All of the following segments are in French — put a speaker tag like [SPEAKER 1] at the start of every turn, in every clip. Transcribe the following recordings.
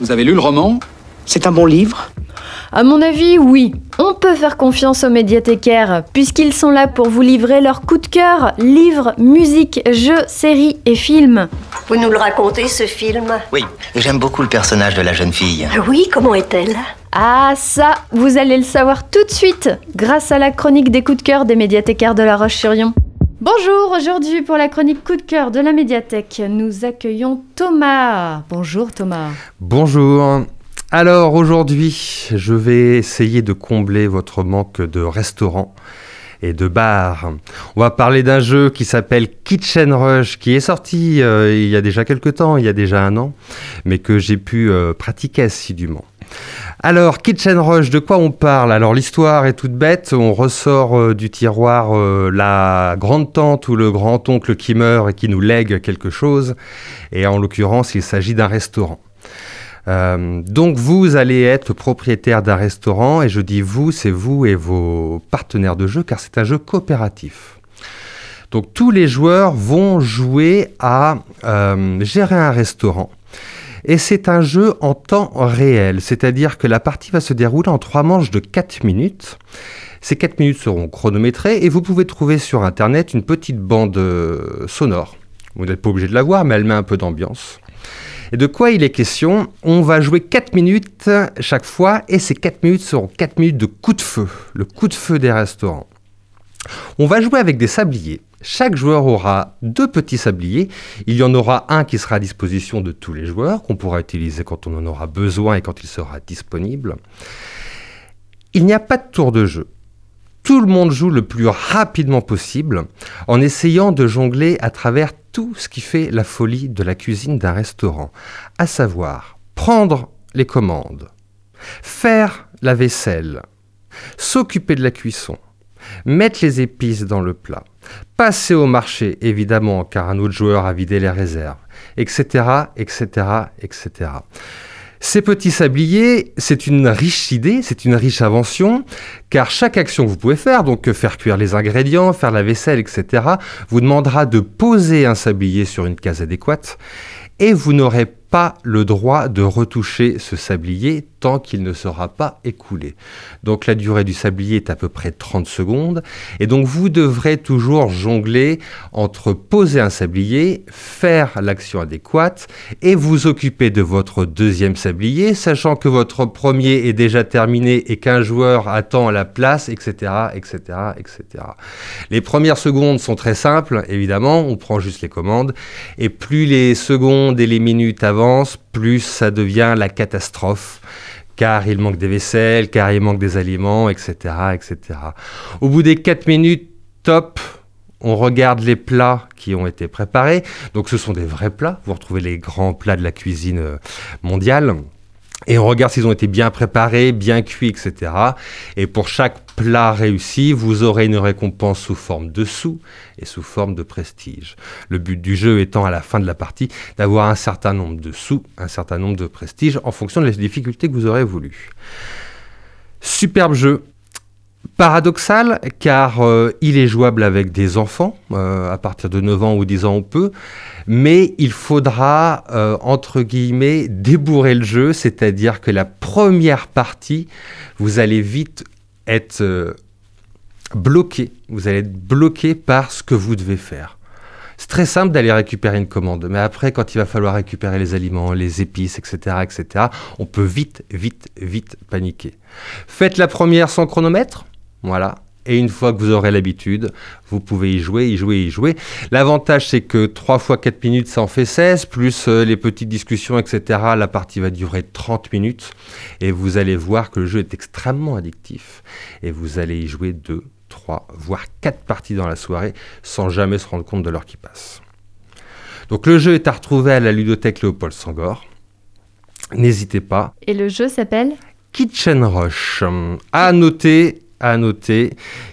[SPEAKER 1] Vous avez lu le roman?
[SPEAKER 2] C'est un bon livre?
[SPEAKER 3] À mon avis, oui. On peut faire confiance aux médiathécaires, puisqu'ils sont là pour vous livrer leurs coups de cœur, livres, musique, jeux, séries et films.
[SPEAKER 4] Vous nous le racontez, ce film?
[SPEAKER 5] Oui, j'aime beaucoup le personnage de la jeune fille.
[SPEAKER 4] Oui, comment est-elle?
[SPEAKER 3] Ah ça, vous allez le savoir tout de suite, grâce à la chronique des coups de cœur des médiathécaires de La Roche-sur-Yon. Bonjour, aujourd'hui pour la chronique coup de cœur de la médiathèque, nous accueillons Thomas. Bonjour Thomas.
[SPEAKER 6] Bonjour. Alors aujourd'hui, je vais essayer de combler votre manque de restaurants et de bars. On va parler d'un jeu qui s'appelle Kitchen Rush, qui est sorti euh, il y a déjà quelques temps, il y a déjà un an, mais que j'ai pu euh, pratiquer assidûment. Alors, Kitchen Rush, de quoi on parle? Alors, l'histoire est toute bête. On ressort euh, du tiroir euh, la grande-tante ou le grand-oncle qui meurt et qui nous lègue quelque chose. Et en l'occurrence, il s'agit d'un restaurant. Euh, donc vous allez être propriétaire d'un restaurant et je dis vous, c'est vous et vos partenaires de jeu car c'est un jeu coopératif. Donc tous les joueurs vont jouer à gérer un restaurant. Et c'est un jeu en temps réel, c'est-à-dire que la partie va se dérouler en trois manches de 4 minutes. Ces 4 minutes seront chronométrées et vous pouvez trouver sur Internet une petite bande euh, sonore. Vous n'êtes pas obligé de la voir, mais elle met un peu d'ambiance. Et de quoi il est question? On va jouer 4 minutes chaque fois et ces 4 minutes seront 4 minutes de coup de feu, le coup de feu des restaurants. On va jouer avec des sabliers. Chaque joueur aura deux petits sabliers. Il y en aura un qui sera à disposition de tous les joueurs, qu'on pourra utiliser quand on en aura besoin et quand il sera disponible. Il n'y a pas de tour de jeu. Tout le monde joue le plus rapidement possible en essayant de jongler à travers tout ce qui fait la folie de la cuisine d'un restaurant, à savoir prendre les commandes, faire la vaisselle, s'occuper de la cuisson, mettre les épices dans le plat, passer au marché évidemment car un autre joueur a vidé les réserves, etc., etc., etc. Ces petits sabliers, c'est une riche idée, c'est une riche invention, car chaque action que vous pouvez faire, donc faire cuire les ingrédients, faire la vaisselle, etc., vous demandera de poser un sablier sur une case adéquate, et vous n'aurez pas le droit de retoucher ce sablier tant qu'il ne sera pas écoulé. Donc la durée du sablier est à peu près 30 secondes et donc vous devrez toujours jongler entre poser un sablier, faire l'action adéquate et vous occuper de votre deuxième sablier, sachant que votre premier est déjà terminé et qu'un joueur attend la place, etc., etc., etc. Les premières secondes sont très simples, évidemment, on prend juste les commandes et plus les secondes et les minutes plus ça devient la catastrophe car il manque des vaisselles, car il manque des aliments, etc. etc. Au bout des 4 minutes, top, on regarde les plats qui ont été préparés. Donc ce sont des vrais plats, vous retrouvez les grands plats de la cuisine euh, mondiale. Et on regarde s'ils ont été bien préparés, bien cuits, etc. Et pour chaque plat réussi, vous aurez une récompense sous forme de sous et sous forme de prestige. Le but du jeu étant à la fin de la partie d'avoir un certain nombre de sous, un certain nombre de prestiges en fonction de la difficulté que vous aurez voulu. Superbe jeu, Paradoxal car euh, il est jouable avec des enfants, euh, à partir de 9 ans ou 10 ans on peut, mais il faudra, euh, entre guillemets, débourrer le jeu, c'est-à-dire que la première partie, vous allez vite être bloqué, vous allez être bloqué par ce que vous devez faire. C'est très simple d'aller récupérer une commande, mais après, quand il va falloir récupérer les aliments, les épices, etc., etc., on peut vite, vite, vite paniquer. Faites la première sans chronomètre, voilà. Et une fois que vous aurez l'habitude, vous pouvez y jouer, y jouer, y jouer. L'avantage, c'est que 3 fois 4 minutes, ça en fait 16, plus euh, les petites discussions, etc. La partie va durer 30 minutes. Et vous allez voir que le jeu est extrêmement addictif. Et vous allez y jouer 2, 3, voire 4 parties dans la soirée, sans jamais se rendre compte de l'heure qui passe. Donc le jeu est à retrouver à la ludothèque Léopold Sangor. N'hésitez pas.
[SPEAKER 3] Et le jeu s'appelle?
[SPEAKER 6] Kitchen Rush. À noter à noter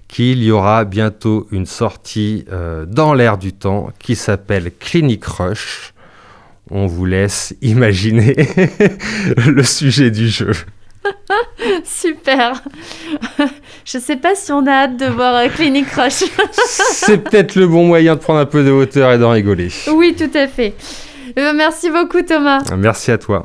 [SPEAKER 6] qu'il y aura bientôt une sortie euh, dans l'air du temps qui s'appelle Clinic Rush. On vous laisse imaginer le sujet du jeu.
[SPEAKER 3] Super. Je sais pas si on a hâte de voir euh, Clinic Rush.
[SPEAKER 6] C'est peut-être le bon moyen de prendre un peu de hauteur et d'en rigoler.
[SPEAKER 3] oui, tout à fait. Eh ben, merci beaucoup Thomas.
[SPEAKER 6] Merci à toi.